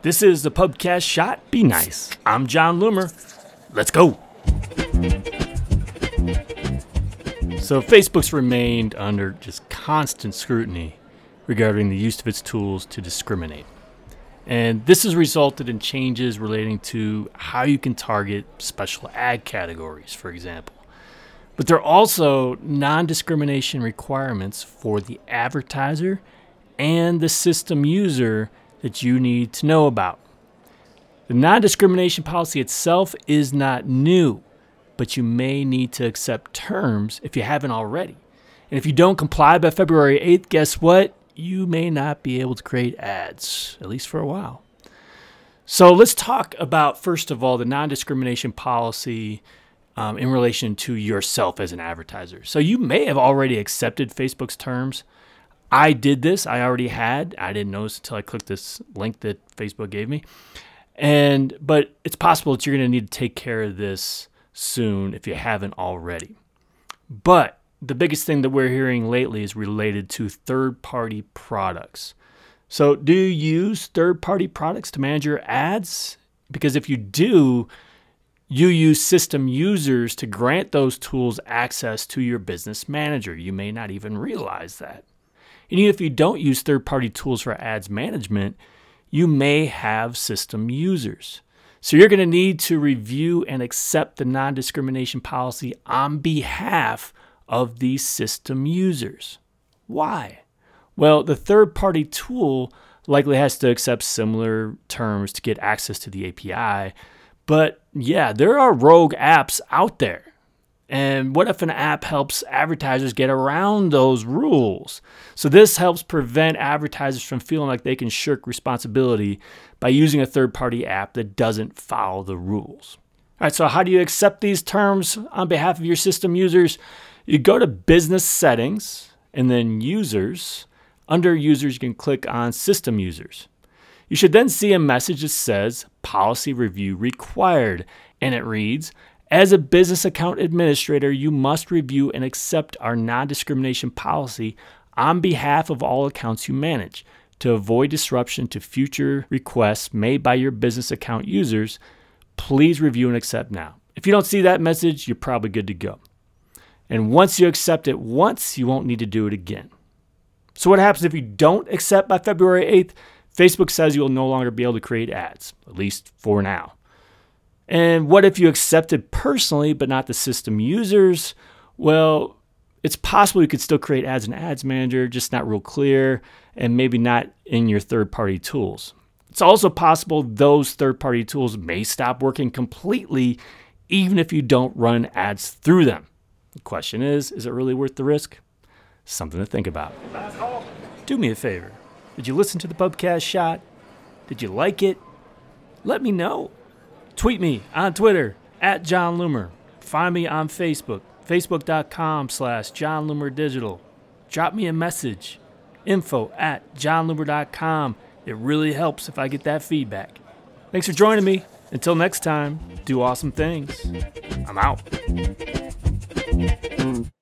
This is the Pubcast Shot. Be nice. I'm Jon Loomer. Let's go. So, Facebook's remained under just constant scrutiny regarding the use of its tools to discriminate. And this has resulted in changes relating to how you can target special ad categories, for example. But there are also non discrimination requirements for the advertiser and the system user that you need to know about. The non discrimination policy itself is not new, but you may need to accept terms if you haven't already. And if you don't comply by February 8th, guess what? You may not be able to create ads, at least for a while. So let's talk about, first of all, the non discrimination policy um, in relation to yourself as an advertiser. So you may have already accepted Facebook's terms. I did this. I already had. I didn't notice until I clicked this link that Facebook gave me. And but it's possible that you're going to need to take care of this soon if you haven't already. But the biggest thing that we're hearing lately is related to third-party products. So, do you use third-party products to manage your ads? Because if you do, you use system users to grant those tools access to your business manager. You may not even realize that. And even if you don't use third party tools for ads management, you may have system users. So you're going to need to review and accept the non discrimination policy on behalf of these system users. Why? Well, the third party tool likely has to accept similar terms to get access to the API. But yeah, there are rogue apps out there. And what if an app helps advertisers get around those rules? So, this helps prevent advertisers from feeling like they can shirk responsibility by using a third party app that doesn't follow the rules. All right, so how do you accept these terms on behalf of your system users? You go to Business Settings and then Users. Under Users, you can click on System Users. You should then see a message that says Policy Review Required, and it reads as a business account administrator, you must review and accept our non discrimination policy on behalf of all accounts you manage. To avoid disruption to future requests made by your business account users, please review and accept now. If you don't see that message, you're probably good to go. And once you accept it once, you won't need to do it again. So, what happens if you don't accept by February 8th? Facebook says you will no longer be able to create ads, at least for now. And what if you accepted personally, but not the system users? Well, it's possible you could still create ads in Ads Manager, just not real clear, and maybe not in your third party tools. It's also possible those third party tools may stop working completely, even if you don't run ads through them. The question is is it really worth the risk? Something to think about. Do me a favor. Did you listen to the Pubcast shot? Did you like it? Let me know. Tweet me on Twitter at Jon Loomer. Find me on Facebook, facebook.com slash Jon Loomer Digital. Drop me a message, info at jonloomer.com. It really helps if I get that feedback. Thanks for joining me. Until next time, do awesome things. I'm out.